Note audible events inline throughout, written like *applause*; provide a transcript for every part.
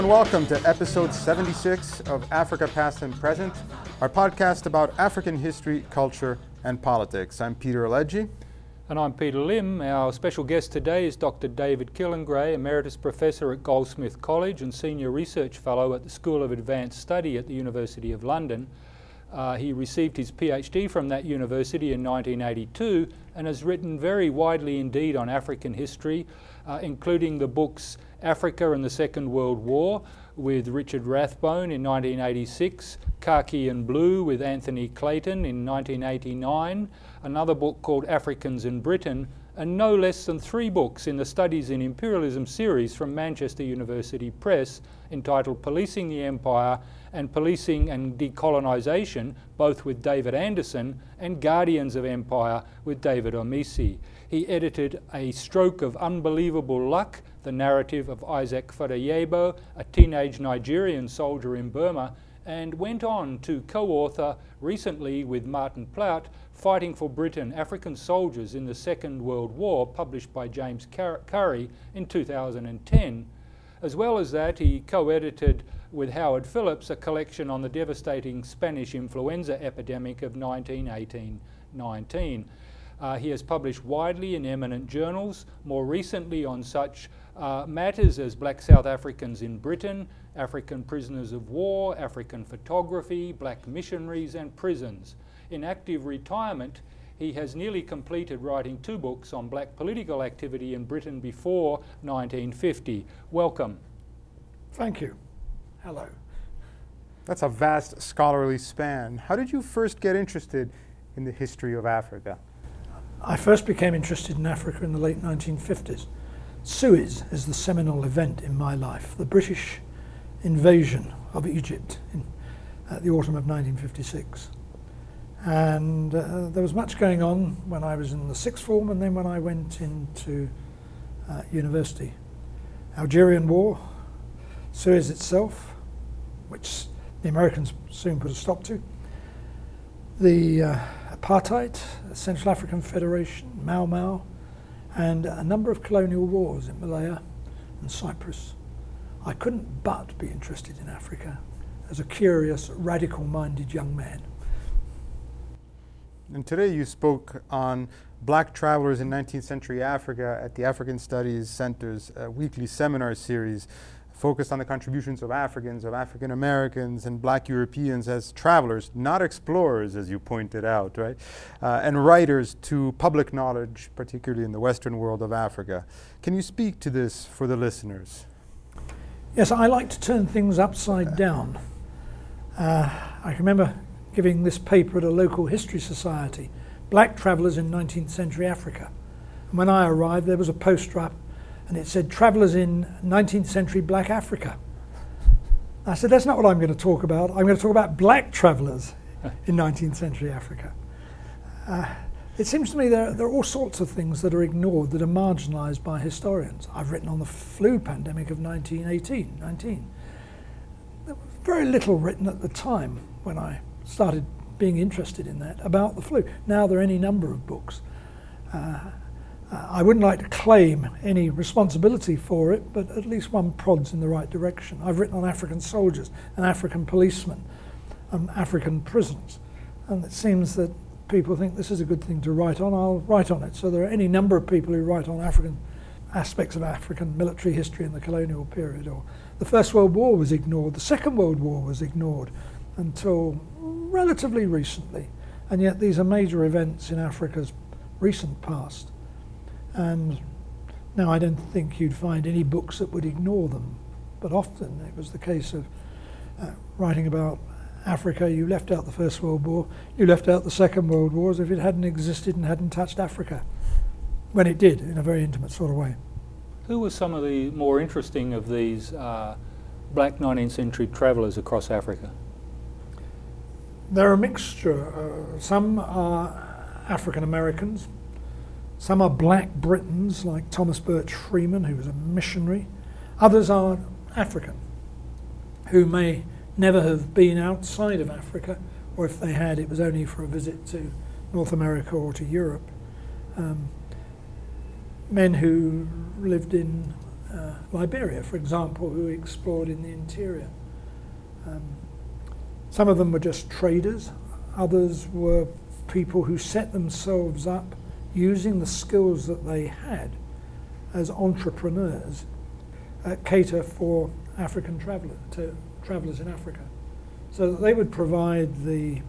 And welcome to episode 76 of Africa Past and Present, our podcast about African history, culture, and politics. I'm Peter Alegi. And I'm Peter Limb. Our special guest today is Dr. David Killingray, Emeritus Professor at Goldsmith College and Senior Research Fellow at the School of Advanced Study at the University of London. Uh, he received his PhD from that university in 1982 and has written very widely indeed on African history, uh, including the books Africa and the Second World War with Richard Rathbone in 1986, Khaki and Blue with Anthony Clayton in 1989, another book called Africans in Britain, and no less than three books in the Studies in Imperialism series from Manchester University Press entitled Policing the Empire and Policing and Decolonisation, both with David Anderson, and Guardians of Empire with David Omissi. He edited A Stroke of Unbelievable Luck, the narrative of Isaac Fadoyebo, a teenage Nigerian soldier in Burma, and went on to co author recently with Martin Plaut Fighting for Britain African Soldiers in the Second World War, published by James Currey in 2010. As well as that, he co edited with Howard Phillips a collection on the devastating Spanish influenza epidemic of 1918 19. Uh, he has published widely in eminent journals, more recently on such uh, matters as Black South Africans in Britain, African prisoners of war, African photography, black missionaries, and prisons. In active retirement, he has nearly completed writing two books on black political activity in Britain before 1950. Welcome. Thank you. Hello. That's a vast scholarly span. How did you first get interested in the history of Africa? I first became interested in Africa in the late 1950s. Suez is the seminal event in my life, the British invasion of Egypt in uh, the autumn of 1956. And uh, there was much going on when I was in the sixth form and then when I went into uh, university. Algerian War, Suez itself, which the Americans soon put a stop to, the uh, apartheid, Central African Federation, Mau Mau, and a number of colonial wars in Malaya and Cyprus. I couldn't but be interested in Africa as a curious, radical minded young man. And today you spoke on black travelers in 19th century Africa at the African Studies Center's uh, weekly seminar series focused on the contributions of Africans, of African Americans, and black Europeans as travelers, not explorers, as you pointed out, right? Uh, and writers to public knowledge, particularly in the Western world of Africa. Can you speak to this for the listeners? Yes, I like to turn things upside down. Uh, I remember giving this paper at a local history society, Black Travellers in 19th Century Africa. And when I arrived, there was a poster up and it said travellers in 19th century black Africa. I said, that's not what I'm going to talk about. I'm going to talk about black travellers in 19th century Africa. Uh, it seems to me there, there are all sorts of things that are ignored, that are marginalised by historians. I've written on the flu pandemic of 1918, 19. There was very little written at the time when I started being interested in that about the flu. Now there are any number of books. Uh, Uh, I wouldn't like to claim any responsibility for it, but at least one prods in the right direction. I've written on African soldiers and African policemen and um, African prisons, and it seems that people think this is a good thing to write on. I'll write on it. So there are any number of people who write on African aspects of African military history in the colonial period. Or the First World War was ignored. The Second World War was ignored until relatively recently, and yet these are major events in Africa's recent past. And now I don't think you'd find any books that would ignore them, but often it was the case of uh, writing about Africa, you left out the First World War, you left out the Second World War as if it hadn't existed and hadn't touched Africa, when it did in a very intimate sort of way. Who were some of the more interesting of these uh, black 19th century travellers across Africa? They're a mixture. Uh, some are African Americans, some are black Britons, like Thomas Birch Freeman, who was a missionary. Others are African, who may never have been outside of Africa, or if they had, it was only for a visit to North America or to Europe. Um, men who lived in uh, Liberia, for example, who explored in the interior. Um, some of them were just traders, others were people who set themselves up using the skills that they had as entrepreneurs uh, cater for African traveller, to travellers in Africa. So that they would provide the,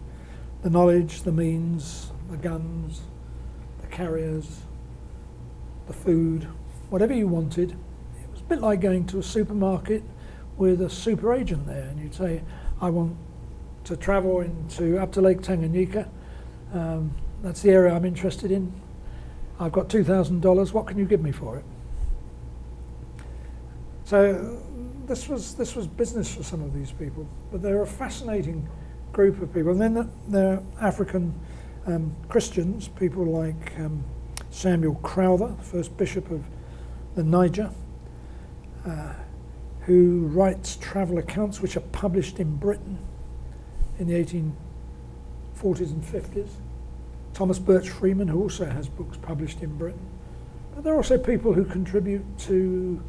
the knowledge, the means, the guns, the carriers, the food, whatever you wanted. It was a bit like going to a supermarket with a super agent there, and you'd say, I want to travel into up to Lake Tanganyika. Um, that's the area I'm interested in. I've got $2,000. What can you give me for it? So this was this was business for some of these people, but they're a fascinating group of people. And then the, there are African um, Christians, people like um, Samuel Crowther, the first bishop of the Niger, uh, who writes travel accounts which are published in Britain in the 1840s and 50s. Thomas Birch Freeman, who also has books published in Britain. But there are also people who contribute to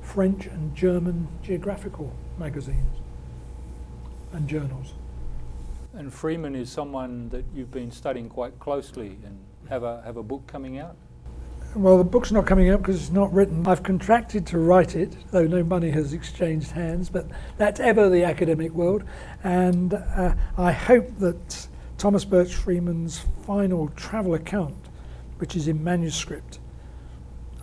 French and German geographical magazines and journals. And Freeman is someone that you've been studying quite closely and have a, have a book coming out? Well, the book's not coming out because it's not written. I've contracted to write it, though no money has exchanged hands, but that's ever the academic world. And uh, I hope that Thomas Birch Freeman's final travel account, which is in manuscript,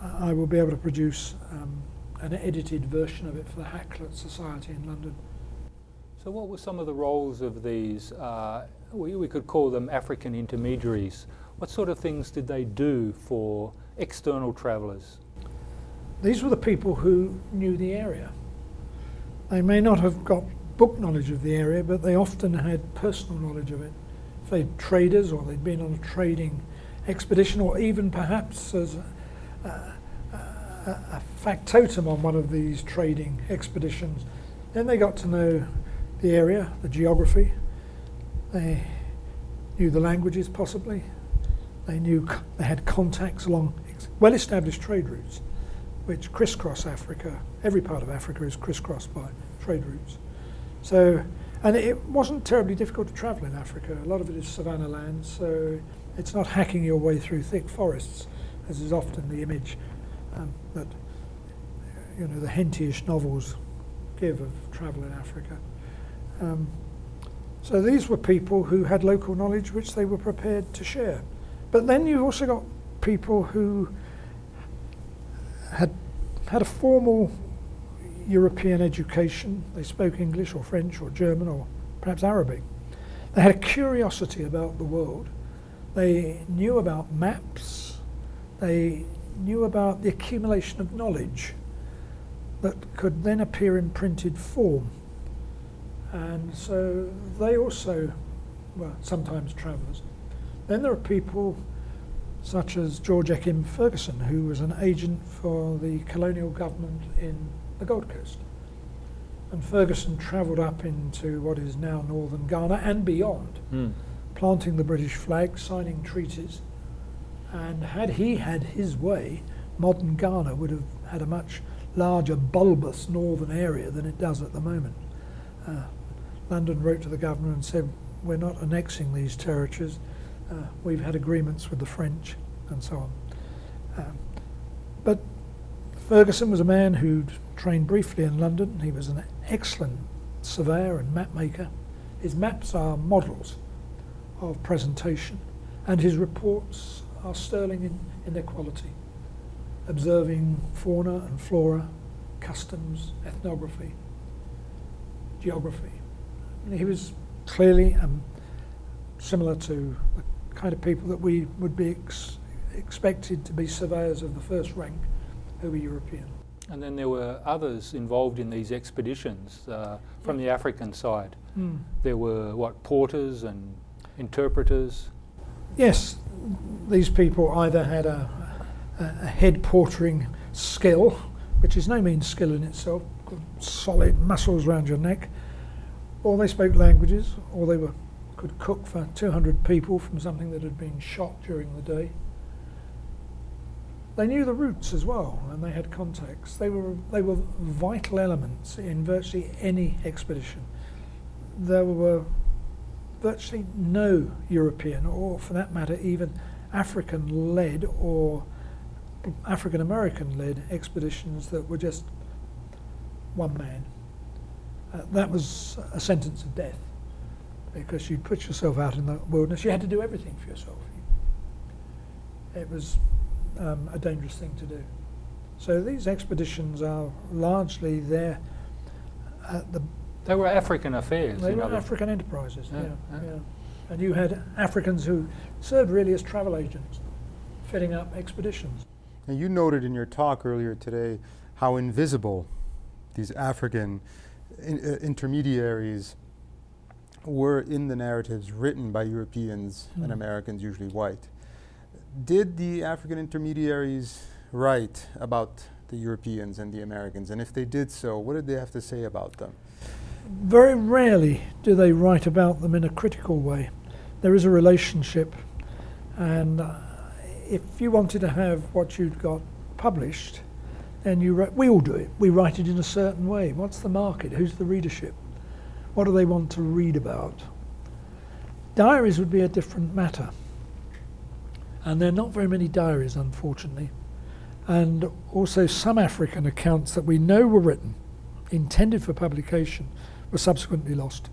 I will be able to produce um, an edited version of it for the Hakluyt Society in London. So, what were some of the roles of these? Uh, we, we could call them African intermediaries. What sort of things did they do for external travellers? These were the people who knew the area. They may not have got book knowledge of the area, but they often had personal knowledge of it. They'd traders or they'd been on a trading expedition, or even perhaps as a, a, a factotum on one of these trading expeditions. Then they got to know the area, the geography. They knew the languages possibly. They knew they had contacts along well-established trade routes, which crisscross Africa. Every part of Africa is crisscrossed by trade routes. So, and it wasn't terribly difficult to travel in Africa. A lot of it is savanna land, so it's not hacking your way through thick forests, as is often the image um, that you know the Henty-ish novels give of travel in Africa. Um, so these were people who had local knowledge which they were prepared to share. But then you've also got people who had had a formal European education. They spoke English or French or German or perhaps Arabic. They had a curiosity about the world. They knew about maps. They knew about the accumulation of knowledge that could then appear in printed form. And so they also were sometimes travellers. Then there are people such as George Ekem Ferguson, who was an agent for the colonial government in the Gold Coast. And Ferguson travelled up into what is now northern Ghana and beyond, mm. planting the British flag, signing treaties, and had he had his way, modern Ghana would have had a much larger, bulbous northern area than it does at the moment. Uh, London wrote to the governor and said, We're not annexing these territories. Uh, we've had agreements with the French and so on. Um, but Ferguson was a man who'd trained briefly in London. He was an excellent surveyor and map maker. His maps are models of presentation, and his reports are sterling in, in their quality, observing fauna and flora, customs, ethnography, geography. And he was clearly um, similar to the kind of people that we would be ex- expected to be surveyors of the first rank who were European. And then there were others involved in these expeditions uh, from the African side. Mm. There were, what, porters and interpreters? Yes, these people either had a, a head portering skill, which is no mean skill in itself, solid muscles around your neck, or they spoke languages, or they were could cook for 200 people from something that had been shot during the day. They knew the routes as well, and they had contacts. They were they were vital elements in virtually any expedition. There were virtually no European, or for that matter, even African-led or African American-led expeditions that were just one man. Uh, that was a sentence of death because you'd put yourself out in the wilderness. You had to do everything for yourself. It was um, a dangerous thing to do. So these expeditions are largely there at the. They were African affairs. They were African enterprises. Yeah, yeah, yeah. And you had Africans who served really as travel agents, fitting up expeditions. And you noted in your talk earlier today how invisible these African in, uh, intermediaries were in the narratives written by Europeans mm. and hmm. Americans, usually white. Did the African intermediaries write about the Europeans and the Americans? And if they did so, what did they have to say about them? Very rarely do they write about them in a critical way. There is a relationship, and uh, if you wanted to have what you'd got published, then you we all do it. We write it in a certain way. What's the market? Who's the readership? What do they want to read about? Diaries would be a different matter. And there are not very many diaries, unfortunately. And also, some African accounts that we know were written, intended for publication, were subsequently lost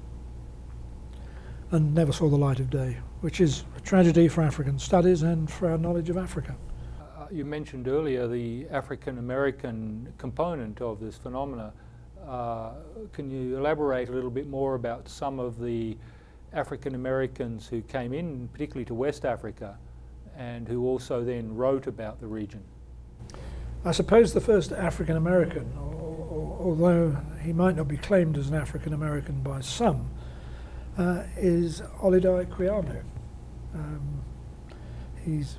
and never saw the light of day, which is a tragedy for African studies and for our knowledge of Africa. Uh, you mentioned earlier the African American component of this phenomena. Uh, can you elaborate a little bit more about some of the African Americans who came in, particularly to West Africa, and who also then wrote about the region? I suppose the first African American, although he might not be claimed as an African American by some, uh, is Olaudah Equiano. Um, he's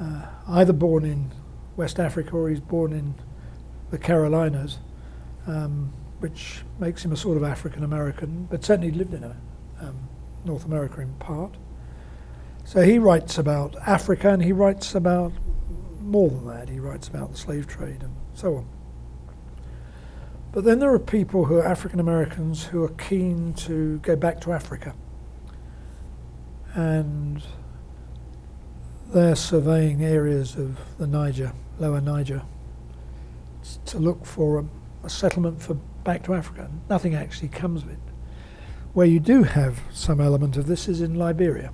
uh, either born in West Africa or he's born in the Carolinas um, which makes him a sort of African American, but certainly lived in a, um, North America in part. So he writes about Africa and he writes about more than that. He writes about the slave trade and so on. But then there are people who are African Americans who are keen to go back to Africa. And they're surveying areas of the Niger, lower Niger, to look for a a settlement for back to Africa. Nothing actually comes of it. Where you do have some element of this is in Liberia.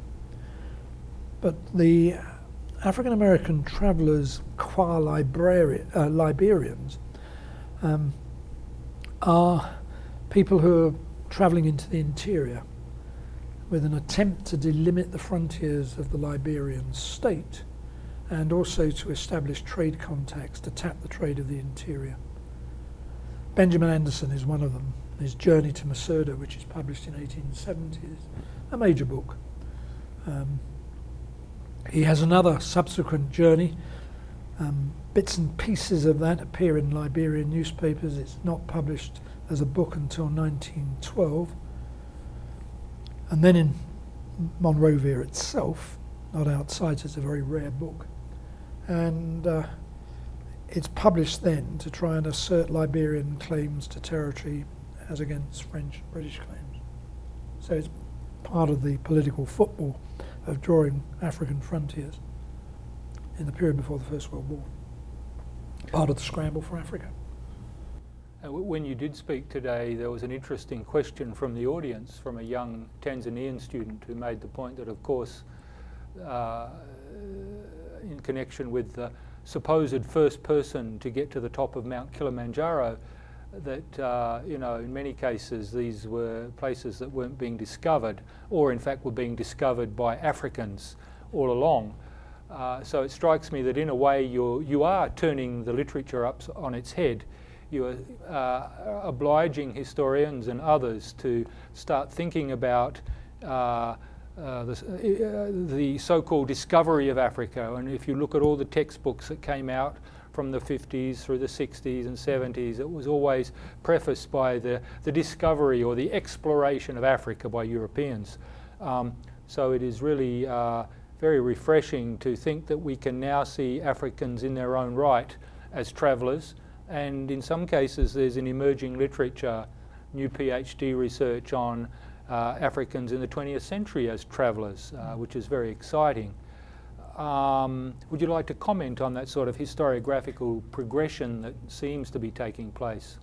But the African American travellers, qua Liberi- uh, Liberians, um, are people who are travelling into the interior with an attempt to delimit the frontiers of the Liberian state and also to establish trade contacts to tap the trade of the interior. Benjamin Anderson is one of them. His Journey to Musardu, which is published in 1870, is a major book. Um, he has another subsequent journey. Um, bits and pieces of that appear in Liberian newspapers. It's not published as a book until 1912. And then in Monrovia itself, not outside, it's a very rare book. And uh, it's published then to try and assert Liberian claims to territory as against French British claims. So it's part of the political football of drawing African frontiers in the period before the First World War. Part of the scramble for Africa. Uh, when you did speak today, there was an interesting question from the audience from a young Tanzanian student who made the point that, of course, uh, in connection with the supposed first person to get to the top of Mount Kilimanjaro, that uh, you know in many cases these were places that weren't being discovered, or in fact were being discovered by Africans all along. Uh, so it strikes me that in a way you're, you are turning the literature up on its head. You are uh, obliging historians and others to start thinking about uh, uh, the, uh, the so-called discovery of Africa. And if you look at all the textbooks that came out from the 50s through the 60s and 70s, it was always prefaced by the, the discovery or the exploration of Africa by Europeans. Um, so it is really uh, very refreshing to think that we can now see Africans in their own right as travellers, and in some cases, there's an emerging literature, new PhD research on uh, Africans in the 20th century as travellers, uh, which is very exciting. Um, would you like to comment on that sort of historiographical progression that seems to be taking place?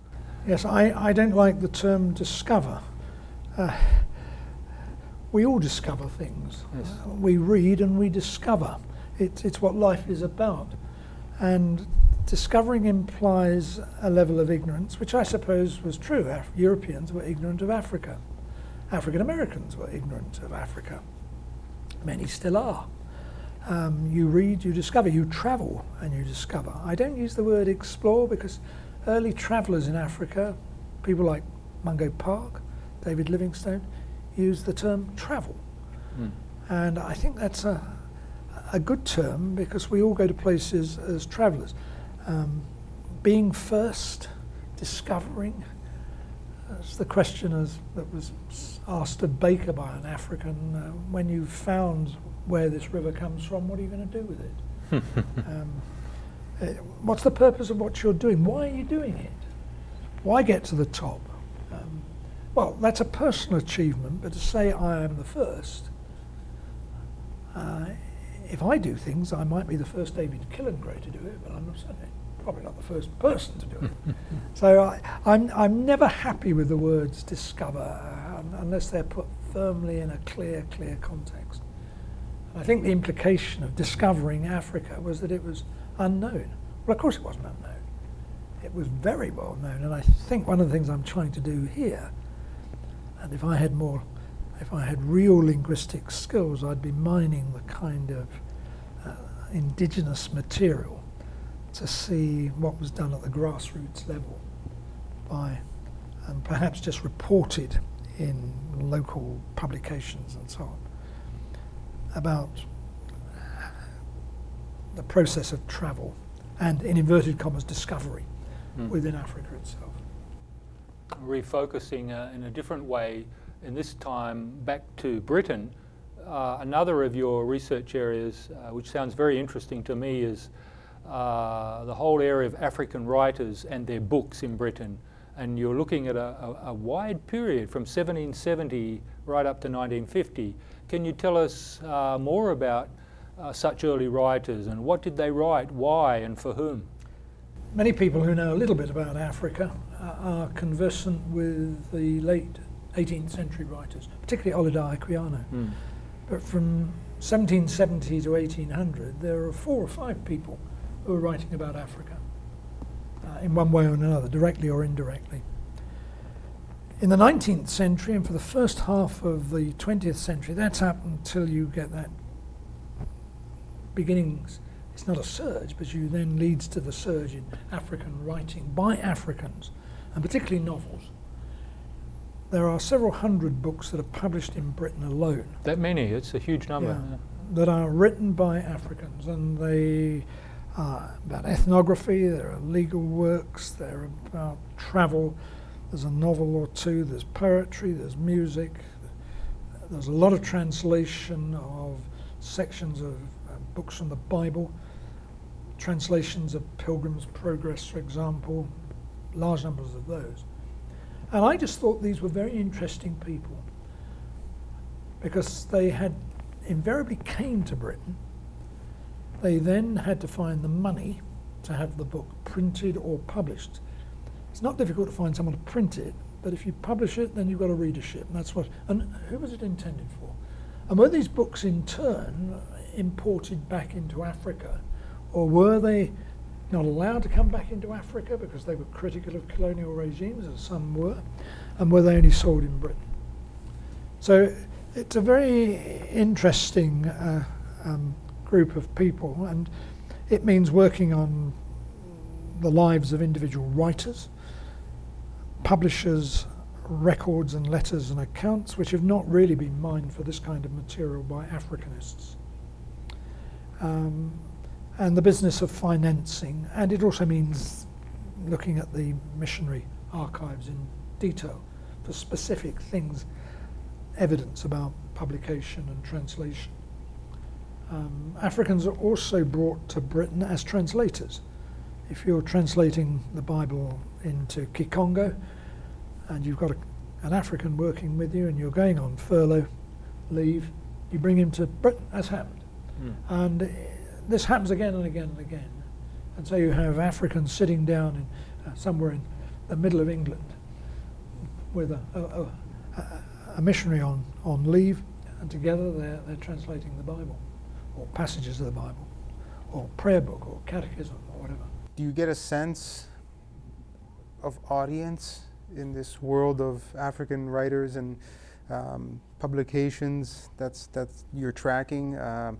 Yes, I, I don't like the term discover. Uh, we all discover things. Yes. Uh, we read and we discover. It, it's what life is about. And discovering implies a level of ignorance, which I suppose was true. Af- Europeans were ignorant of Africa. African Americans were ignorant of Africa. Many still are. Um, you read, you discover, you travel, and you discover. I don't use the word explore because early travellers in Africa, people like Mungo Park, David Livingstone, used the term travel. Mm. And I think that's a, a good term because we all go to places as travellers. Um, being first, discovering, that's the question as, that was asked of Baker by an African. Uh, when you've found where this river comes from, what are you going to do with it? *laughs* um, uh, what's the purpose of what you're doing? Why are you doing it? Why get to the top? Um, well, that's a personal achievement, but to say I am the first, uh, if I do things, I might be the first David Killingray to do it, but I'm not certainly probably not the first person to do it. *laughs* so I, I'm, I'm never happy with the words discover uh, unless they're put firmly in a clear, clear context. I think the implication of discovering Africa was that it was unknown. Well, of course it wasn't unknown. It was very well known, and I think one of the things I'm trying to do here, and if I had more, if I had real linguistic skills, I'd be mining the kind of uh, indigenous material to see what was done at the grassroots level by, and perhaps just reported in local publications and so on, about the process of travel and, in inverted commas, discovery Mm. within Africa itself. refocusing uh, in a different way, in this time back to Britain, uh, another of your research areas, uh, which sounds very interesting to me, is uh, the whole area of African writers and their books in Britain. And you're looking at a, a, a wide period from 1770 right up to 1950. Can you tell us uh, more about uh, such early writers and what did they write, why, and for whom? Many people who know a little bit about Africa uh, are conversant with the late 18th century writers, particularly Olaudah Equiano. Mm. But from 1770 to 1800, there are four or five people who are writing about Africa uh, in one way or another, directly or indirectly. In the 19th century and for the first half of the 20th century, that's up until you get that beginnings. It's not a surge, but you then leads to the surge in African writing by Africans, and particularly novels. There are several hundred books that are published in Britain alone That many, it's a huge number. Yeah. that are written by Africans, and they are about ethnography, there are legal works, they're about travel, there's a novel or two, there's poetry, there's music, there's a lot of translation of sections of uh, books from the Bible, translations of Pilgrim's Progress, for example, large numbers of those. And I just thought these were very interesting people because they had invariably came to Britain. They then had to find the money to have the book printed or published. It's not difficult to find someone to print it, but if you publish it, then you've got a readership. And that's what. And who was it intended for? And were these books in turn imported back into Africa, or were they not allowed to come back into Africa because they were critical of colonial regimes, as some were, and were they only sold in Britain? So it's a very interesting uh, um, group of people, and it means working on the lives of individual writers, publishers, records and letters and accounts, which have not really been mined for this kind of material by Africanists. Um, and the business of financing, and it also means looking at the missionary archives in detail for specific things, evidence about publication and translation. Um, Africans are also brought to Britain as translators. If you're translating the Bible into Kikongo and you've got a, an African working with you and you're going on furlough leave, you bring him to Britain, That's happened. Mm. And uh, this happens again and again and again. And so you have Africans sitting down in, uh, somewhere in the middle of England with a, a, a, a missionary on, on leave, and together they're, they're translating the Bible, or passages of the Bible, or prayer book, or catechism, or whatever. Do you get a sense of audience in this world of African writers and um, publications that's that's you're tracking? Um,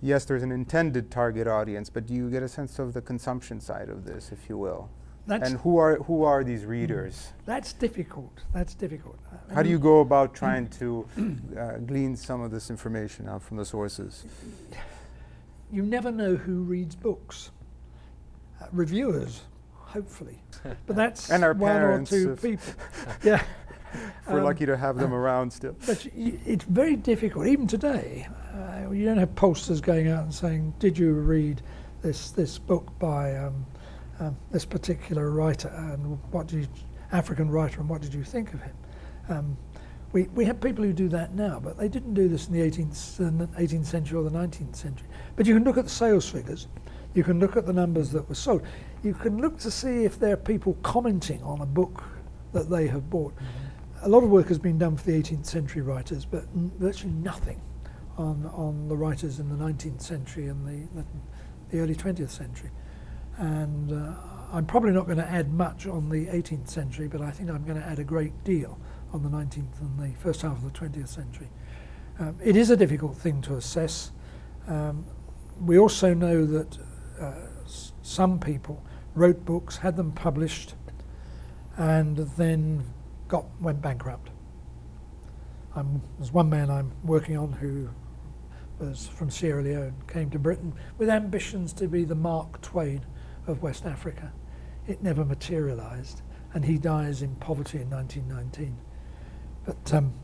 yes, there's an intended target audience, but do you get a sense of the consumption side of this, if you will? That's and who are who are these readers? That's difficult. That's difficult. How do you go about trying to uh, glean some of this information out from the sources? You never know who reads books. Uh, reviewers, hopefully, *laughs* but that's and our one parents or two people. *laughs* *laughs* yeah. We're um, lucky to have them uh, around still. But it's very difficult, even today. Uh, you don't have posters going out and saying, "Did you read this this book by um, um, this particular writer and what did you, African writer and what did you think of him?" Um, we, we have people who do that now, but they didn't do this in the 18th, uh, 18th century or the 19th century. But you can look at the sales figures, you can look at the numbers that were sold, you can look to see if there are people commenting on a book that they have bought. Mm-hmm. A lot of work has been done for the 18th century writers, but n- virtually nothing on, on the writers in the 19th century and the, the, the early 20th century. And uh, I'm probably not going to add much on the 18th century, but I think I'm going to add a great deal on the 19th and the first half of the 20th century. Um, it is a difficult thing to assess. Um, we also know that uh, some people wrote books, had them published, and then got went bankrupt. I'm, there's one man I'm working on who was from Sierra Leone, came to Britain with ambitions to be the Mark Twain of West Africa. It never materialised, and he dies in poverty in 1919. But um,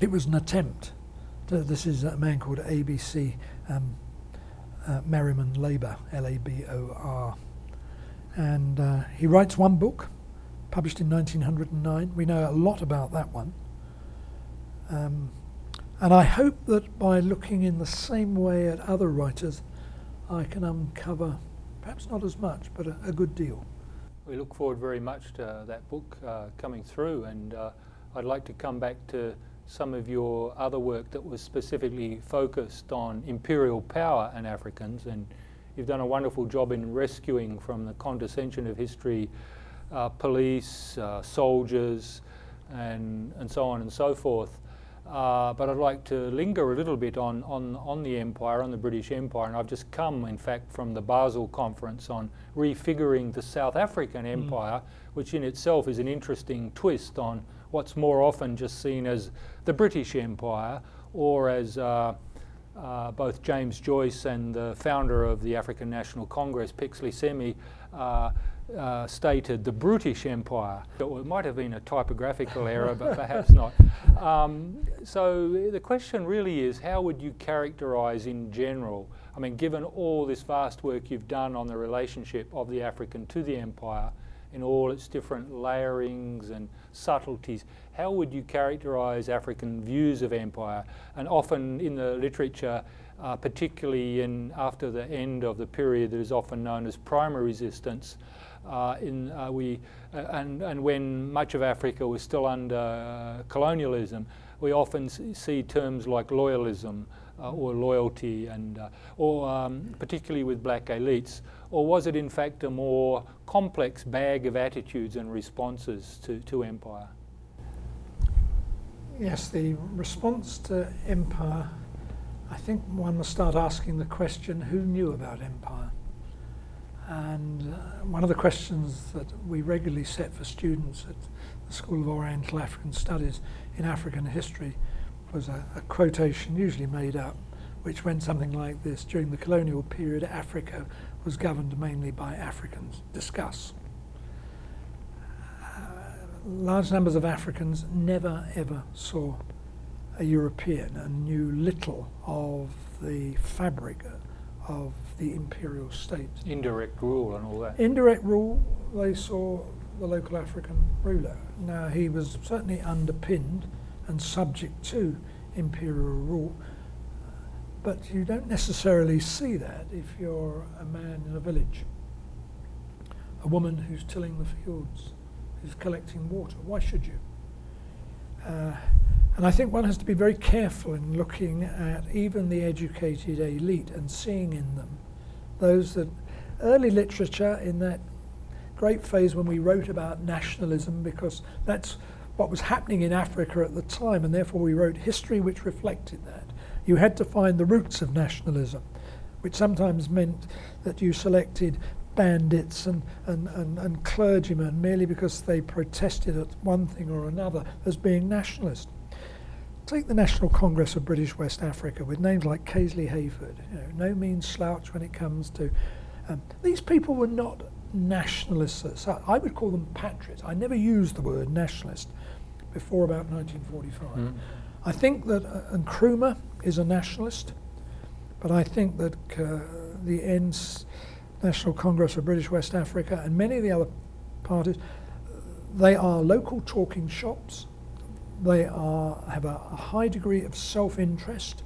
it was an attempt. To, this is a man called ABC um, uh, Merriman Labor, L A B O R. And uh, he writes one book, published in 1909. We know a lot about that one. Um, and I hope that by looking in the same way at other writers, I can uncover perhaps not as much, but a, a good deal. We look forward very much to that book uh, coming through, and uh, I'd like to come back to some of your other work that was specifically focused on imperial power and Africans, and you've done a wonderful job in rescuing from the condescension of history uh, police, uh, soldiers, and, and so on and so forth. Uh, but I'd like to linger a little bit on, on, on the empire, on the British Empire, and I've just come, in fact, from the Basel conference on refiguring the South African mm. Empire, which in itself is an interesting twist on what's more often just seen as the British Empire or as uh, uh, both James Joyce and the founder of the African National Congress, Pixley Seme, uh, uh, stated the Brutish Empire. It might have been a typographical error, but *laughs* perhaps not. Um, so the question really is how would you characterise in general? I mean, given all this vast work you've done on the relationship of the African to the empire, in all its different layerings and subtleties. How would you characterize African views of empire? And often in the literature, uh, particularly in after the end of the period that is often known as primary resistance, uh, in uh, we uh, and and when much of Africa was still under uh, colonialism, we often see terms like loyalism or loyalty, and or um, particularly with black elites or was it in fact a more complex bag of attitudes and responses to, to empire? Yes, the response to empire, I think one must start asking the question who knew about empire? And uh, one of the questions that we regularly set for students at the School of Oriental African Studies in African history was a, a quotation, usually made up, which went something like this During the colonial period, Africa was governed mainly by Africans. Discuss. Uh, large numbers of Africans never ever saw a European and knew little of the fabric of the imperial state. Indirect rule and all that. Indirect rule, they saw the local African ruler. Now, he was certainly underpinned and subject to imperial rule, but you don't necessarily see that if you're a man in a village, a woman who's tilling the fields, who's collecting water. Why should you? Uh, and I think one has to be very careful in looking at even the educated elite and seeing in them those that early literature in that great phase when we wrote about nationalism because that's what was happening in Africa at the time and therefore we wrote history which reflected that. You had to find the roots of nationalism, which sometimes meant that you selected bandits and, and, and, and clergymen merely because they protested at one thing or another as being nationalist. Take the National Congress of British West Africa with names like Casely Hayford, you know, no mean slouch when it comes to. Um, these people were not nationalists. I would call them patriots. I never used the word nationalist before about 1945. Mm. I think that uh, Nkrumah is a nationalist, but I think that uh, the ENS, National Congress of British West Africa, and many of the other parties, they are local talking shops they are, have a, a high degree of self interest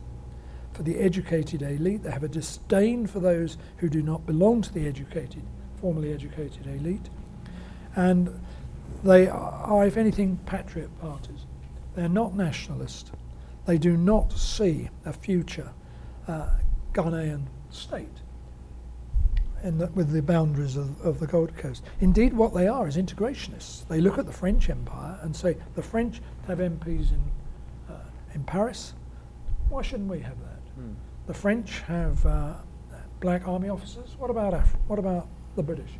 for the educated elite. They have a disdain for those who do not belong to the educated, formally educated elite. And they are, if anything, patriot parties. They're not nationalist. They do not see a future uh, Ghanaian state the, with the boundaries of, of the Gold Coast. Indeed, what they are is integrationists. They look at the French Empire and say the French have MPs in, uh, in Paris. Why shouldn't we have that? Hmm. The French have uh, black army officers. What about Af- what about the British?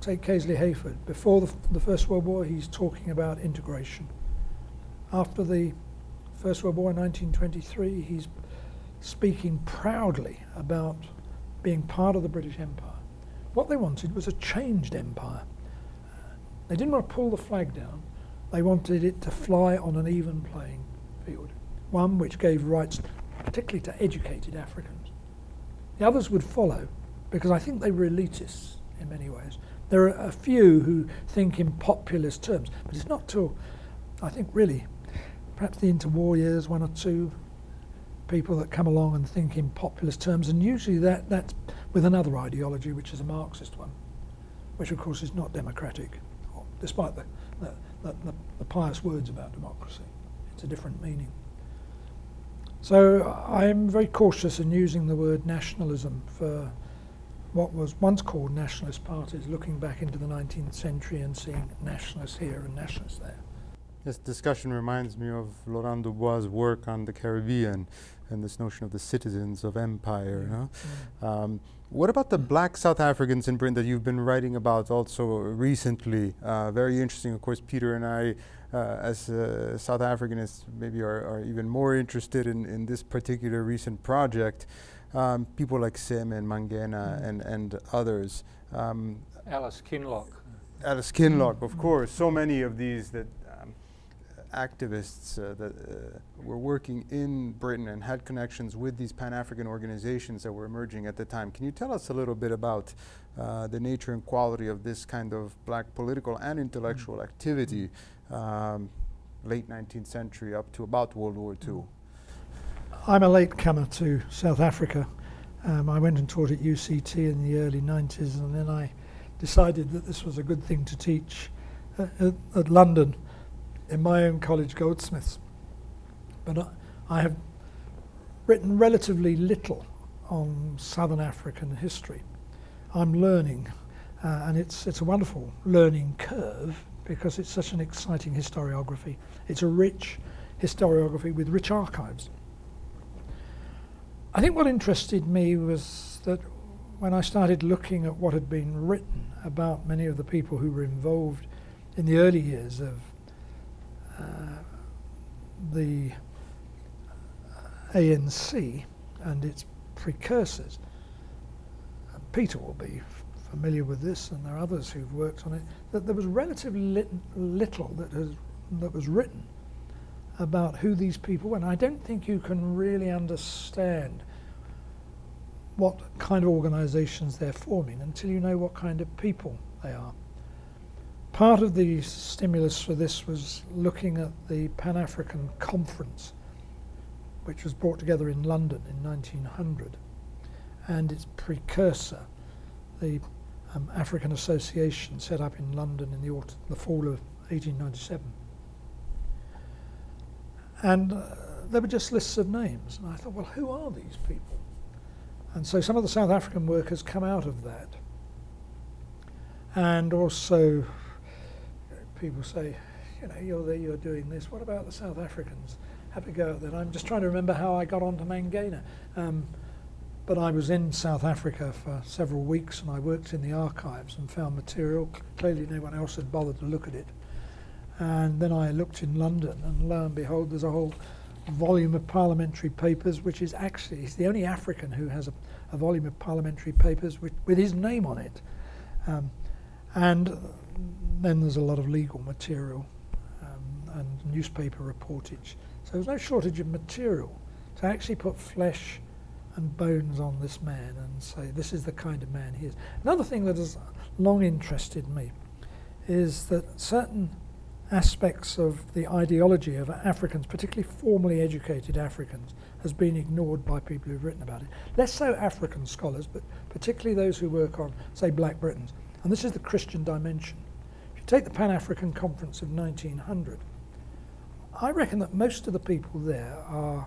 Take Casely Hayford. Before the, the First World War, he's talking about integration. After the First World War in 1923, he's speaking proudly about being part of the British Empire. What they wanted was a changed empire. They didn't want to pull the flag down. They wanted it to fly on an even playing field, one which gave rights particularly to educated Africans. The others would follow because I think they were elitists in many ways. There are a few who think in populist terms, but it's not till, I think, really, perhaps the interwar years, one or two, people that come along and think in populist terms, and usually that, that's with another ideology, which is a Marxist one, which of course is not democratic, despite the, the, the, the pious words about democracy. It's a different meaning. So I'm very cautious in using the word nationalism for what was once called nationalist parties, looking back into the 19th century and seeing nationalists here and nationalists there. This discussion reminds me of Laurent Dubois' work on the Caribbean and this notion of the citizens of empire. Mm. No? Um, what about the black South Africans in Britain that you've been writing about also recently? Uh, very interesting, of course, Peter and I, uh, as uh, South Africanists, maybe are, are, even more interested in, in this particular recent project. Um, people like Seme and Mangena mm. and, and others. Um, Alice Kinloch. Alice Kinloch, of course. So many of these that activists uh, that uh, were working in Britain and had connections with these Pan-African organizations that were emerging at the time. Can you tell us a little bit about uh, the nature and quality of this kind of black political and intellectual mm. activity um, late 19th century up to about World War II? I'm a latecomer to South Africa. Um, I went and taught at UCT in the early 90s and then I decided that this was a good thing to teach at, at London in my own college, Goldsmiths. But I, I have written relatively little on Southern African history. I'm learning, uh, and it's, it's a wonderful learning curve because it's such an exciting historiography. It's a rich historiography with rich archives. I think what interested me was that when I started looking at what had been written about many of the people who were involved in the early years of uh, the ANC and its precursors. Peter will be familiar with this, and there are others who've worked on it. That there was relatively lit- little that has that was written about who these people were. And I don't think you can really understand what kind of organizations they're forming until you know what kind of people they are. Part of the stimulus for this was looking at the Pan African Conference, which was brought together in London in 1900, and its precursor, the um, African Association set up in London in the, autumn, the fall of 1897. And uh, there were just lists of names, and I thought, well, who are these people? And so some of the South African workers come out of that. And also, people say, you know, you're there, you're doing this. What about the South Africans? Have a go at that. I'm just trying to remember how I got onto Mangena. Um, but I was in South Africa for several weeks and I worked in the archives and found material. Clearly, no one else had bothered to look at it. And then I looked in London, and lo and behold, there's a whole volume of parliamentary papers, which is actually he's the only African who has a, a volume of parliamentary papers with, with his name on it. Um, and then there's a lot of legal material um, and newspaper reportage. So there's no shortage of material to actually put flesh and bones on this man and say this is the kind of man he is. Another thing that has long interested me is that certain aspects of the ideology of Africans, particularly formally educated Africans, has been ignored by people who've written about it. Less so African scholars, but particularly those who work on, say, Black Britons. And this is the Christian dimension. If you take the Pan African Conference of 1900, I reckon that most of the people there are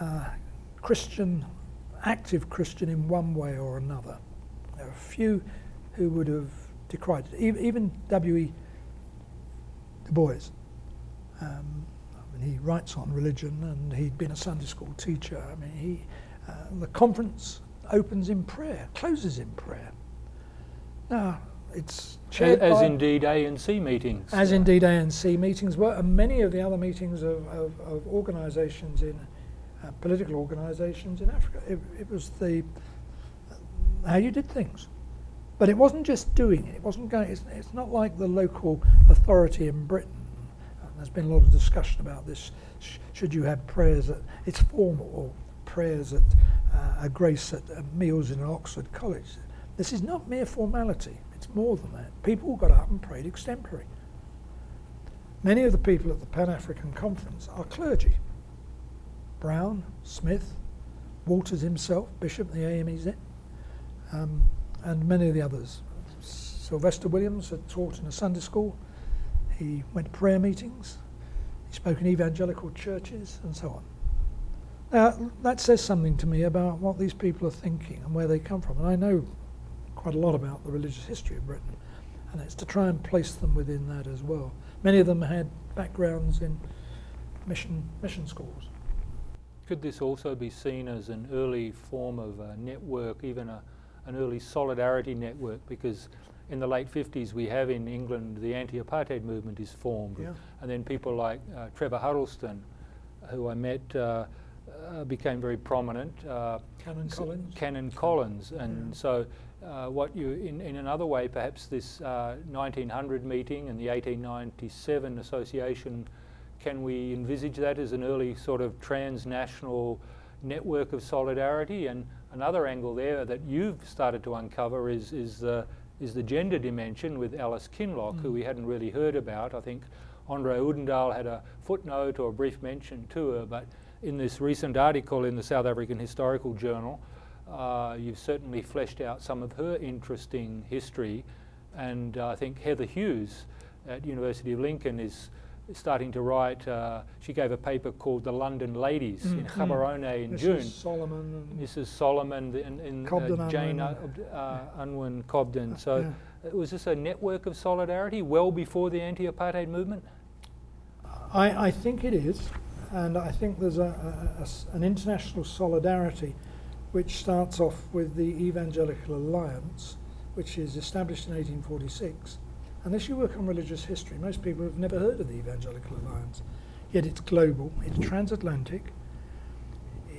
uh, Christian, active Christian in one way or another. There are a few who would have decried it. Even W.E. Du Bois. Um, I mean, he writes on religion and he'd been a Sunday school teacher. I mean, he, uh, the conference opens in prayer, closes in prayer. Now, it's as, as indeed ANC meetings. As indeed ANC meetings were, and many of the other meetings of, of, of organisations in uh, political organisations in Africa. It, it was the how you did things. But it wasn't just doing it. It wasn't going. It's, it's not like the local authority in Britain. Uh, there's been a lot of discussion about this. Sh- should you have prayers at it's formal or prayers at uh, a grace at uh, meals in an Oxford college? This is not mere formality. It's more than that. People got up and prayed extempore. Many of the people at the Pan African Conference are clergy. Brown, Smith, Walters himself, Bishop of the AMEZ. Um, and many of the others. Sylvester Williams had taught in a Sunday school. He went to prayer meetings. He spoke in evangelical churches and so on. Now, that says something to me about what these people are thinking and where they come from. And I know quite a lot about the religious history of Britain, and it's to try and place them within that as well. Many of them had backgrounds in mission, mission schools. Could this also be seen as an early form of a network, even a an early solidarity network because in the late 50s we have in England the anti-apartheid movement is formed yeah. and then people like uh, Trevor Huddleston who I met uh, uh, became very prominent uh, Canon Collins Canon Collins and yeah. so uh, what you in, in another way perhaps this 1900 uh, meeting and the 1897 association can we envisage that as an early sort of transnational network of solidarity and another angle there that you've started to uncover is, is, the, is the gender dimension with Alice Kinloch, mm. who we hadn't really heard about. I think Andre Odendaal had a footnote or a brief mention to her, but in this recent article in the South African Historical Journal, uh, you've certainly fleshed out some of her interesting history. And uh, I think Heather Hughes at University of Lincoln is starting to write. Uh, she gave a paper called The London Ladies mm, in Gaborone in Mrs. June. Solomon. Mrs. Solomon and, and uh, Jane uh, uh, Unwin Cobden. So yeah. was this a network of solidarity well before the anti-apartheid movement? I, I, think it is, and I think there's a, a, a, an international solidarity which starts off with the Evangelical Alliance, which is established in 1846 Unless you work on religious history, most people have never heard of the Evangelical Alliance. Yet it's global, it's transatlantic,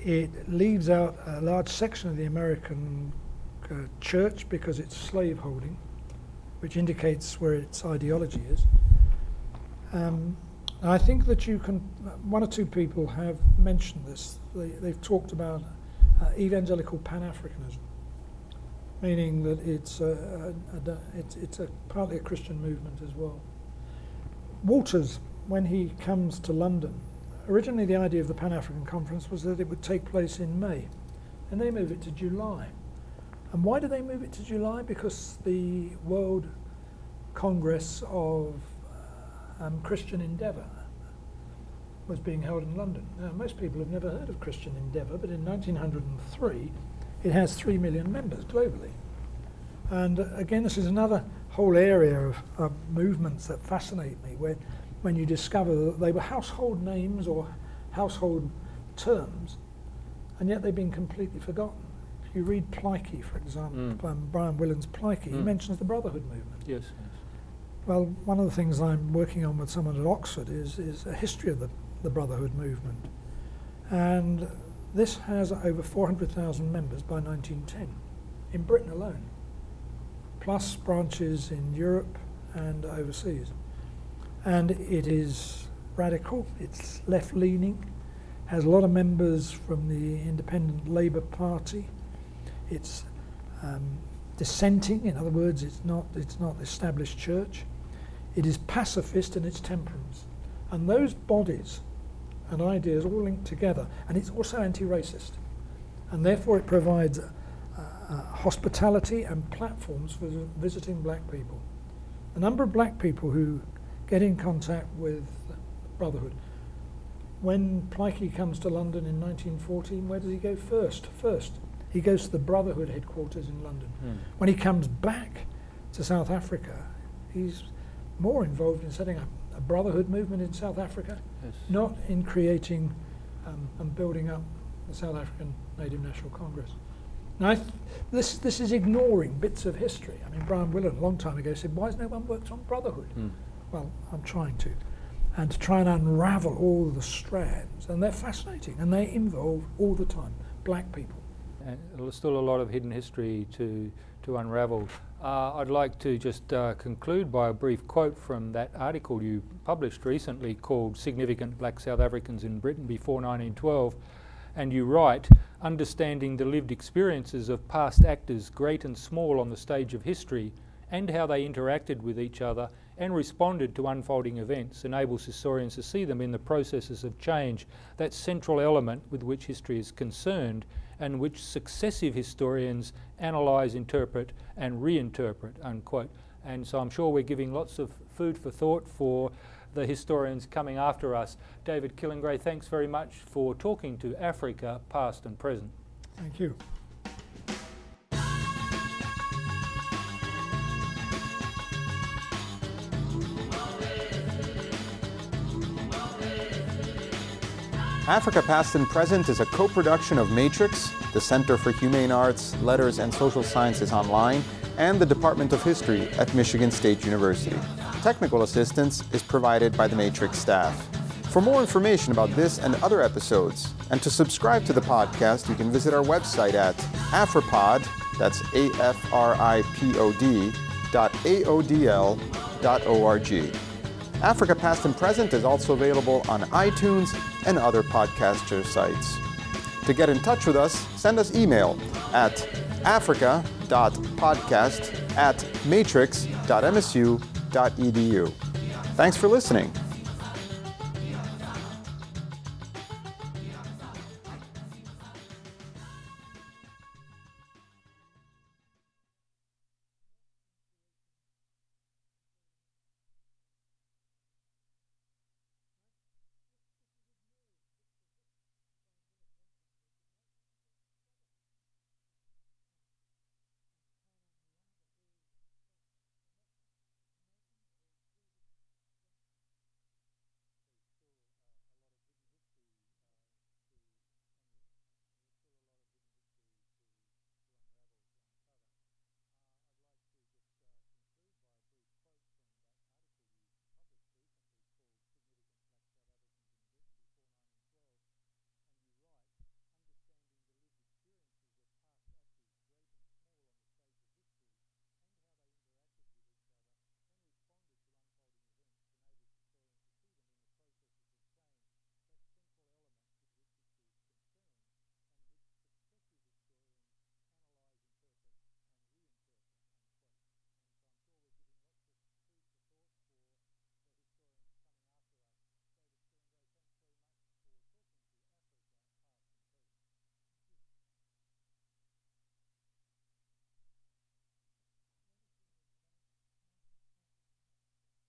it leaves out a large section of the American uh, church because it's slaveholding, which indicates where its ideology is. Um, I think that you can, one or two people have mentioned this. They, have talked about uh, evangelical Pan Africanism, meaning that it's, a, a, a, it's, it's a, partly a Christian movement as well. Walters, when he comes to London, originally the idea of the Pan African Conference was that it would take place in May, and they move it to July. And why do they move it to July? Because the World Congress of um, Christian Endeavour was being held in London. Now, most people have never heard of Christian Endeavour, but in 1903 it has 3 million members globally. And uh, again, this is another whole area of, of, movements that fascinate me, where when you discover that they were household names or household terms, and yet they've been completely forgotten. If you read Plaatje, for example, mm. um, Brian Willan's Plaatje, mm. he mentions the Brotherhood movement. Yes. Well, one of the things I'm working on with someone at Oxford is, is a history of the, the Brotherhood movement. And this has over 400,000 members by 1910 in Britain alone, plus branches in Europe and overseas. And it is radical, it's left leaning, has a lot of members from the Independent Labour Party. It's um, dissenting, in other words, it's not, it's not the established church. It is pacifist in its temperance. And those bodies and ideas all linked together. And it's also anti racist. And therefore, it provides uh, uh, hospitality and platforms for visiting black people. The number of black people who get in contact with Brotherhood. When Plaatje comes to London in 1914, where does he go first? First, he goes to the Brotherhood headquarters in London. Mm. When he comes back to South Africa, he's more involved in setting up a brotherhood movement in South Africa, yes. not in creating um, and building up the South African Native National Congress. Now, th- this, this is ignoring bits of history. I mean, Brian Willan, a long time ago, said, Why has no one worked on brotherhood? Mm. Well, I'm trying to. And to try and unravel all the strands. And they're fascinating and they involve all the time black people. And there's still a lot of hidden history to, to unravel. Uh, I'd like to just uh, conclude by a brief quote from that article you published recently called Significant Black South Africans in Britain Before 1912. And you write, understanding the lived experiences of past actors, great and small, on the stage of history, and how they interacted with each other and responded to unfolding events enables historians to see them in the processes of change, that central element with which history is concerned and which successive historians analyse, interpret, and reinterpret, unquote. And so I'm sure we're giving lots of food for thought for the historians coming after us. David Killingray, thanks very much for talking to Africa, past and present. Thank you. Africa Past and Present is a co-production of Matrix, the Center for Humane Arts, Letters and Social Sciences Online, and the Department of History at Michigan State University. Technical assistance is provided by the Matrix staff. For more information about this and other episodes, and to subscribe to the podcast, you can visit our website at afripod, that's A-F-R-I-P-O-D, dot A-O-D-L dot O-R-G. Africa Past and Present is also available on iTunes and other podcaster sites. To get in touch with us, send us email at africa.podcast at matrix.msu.edu. Thanks for listening.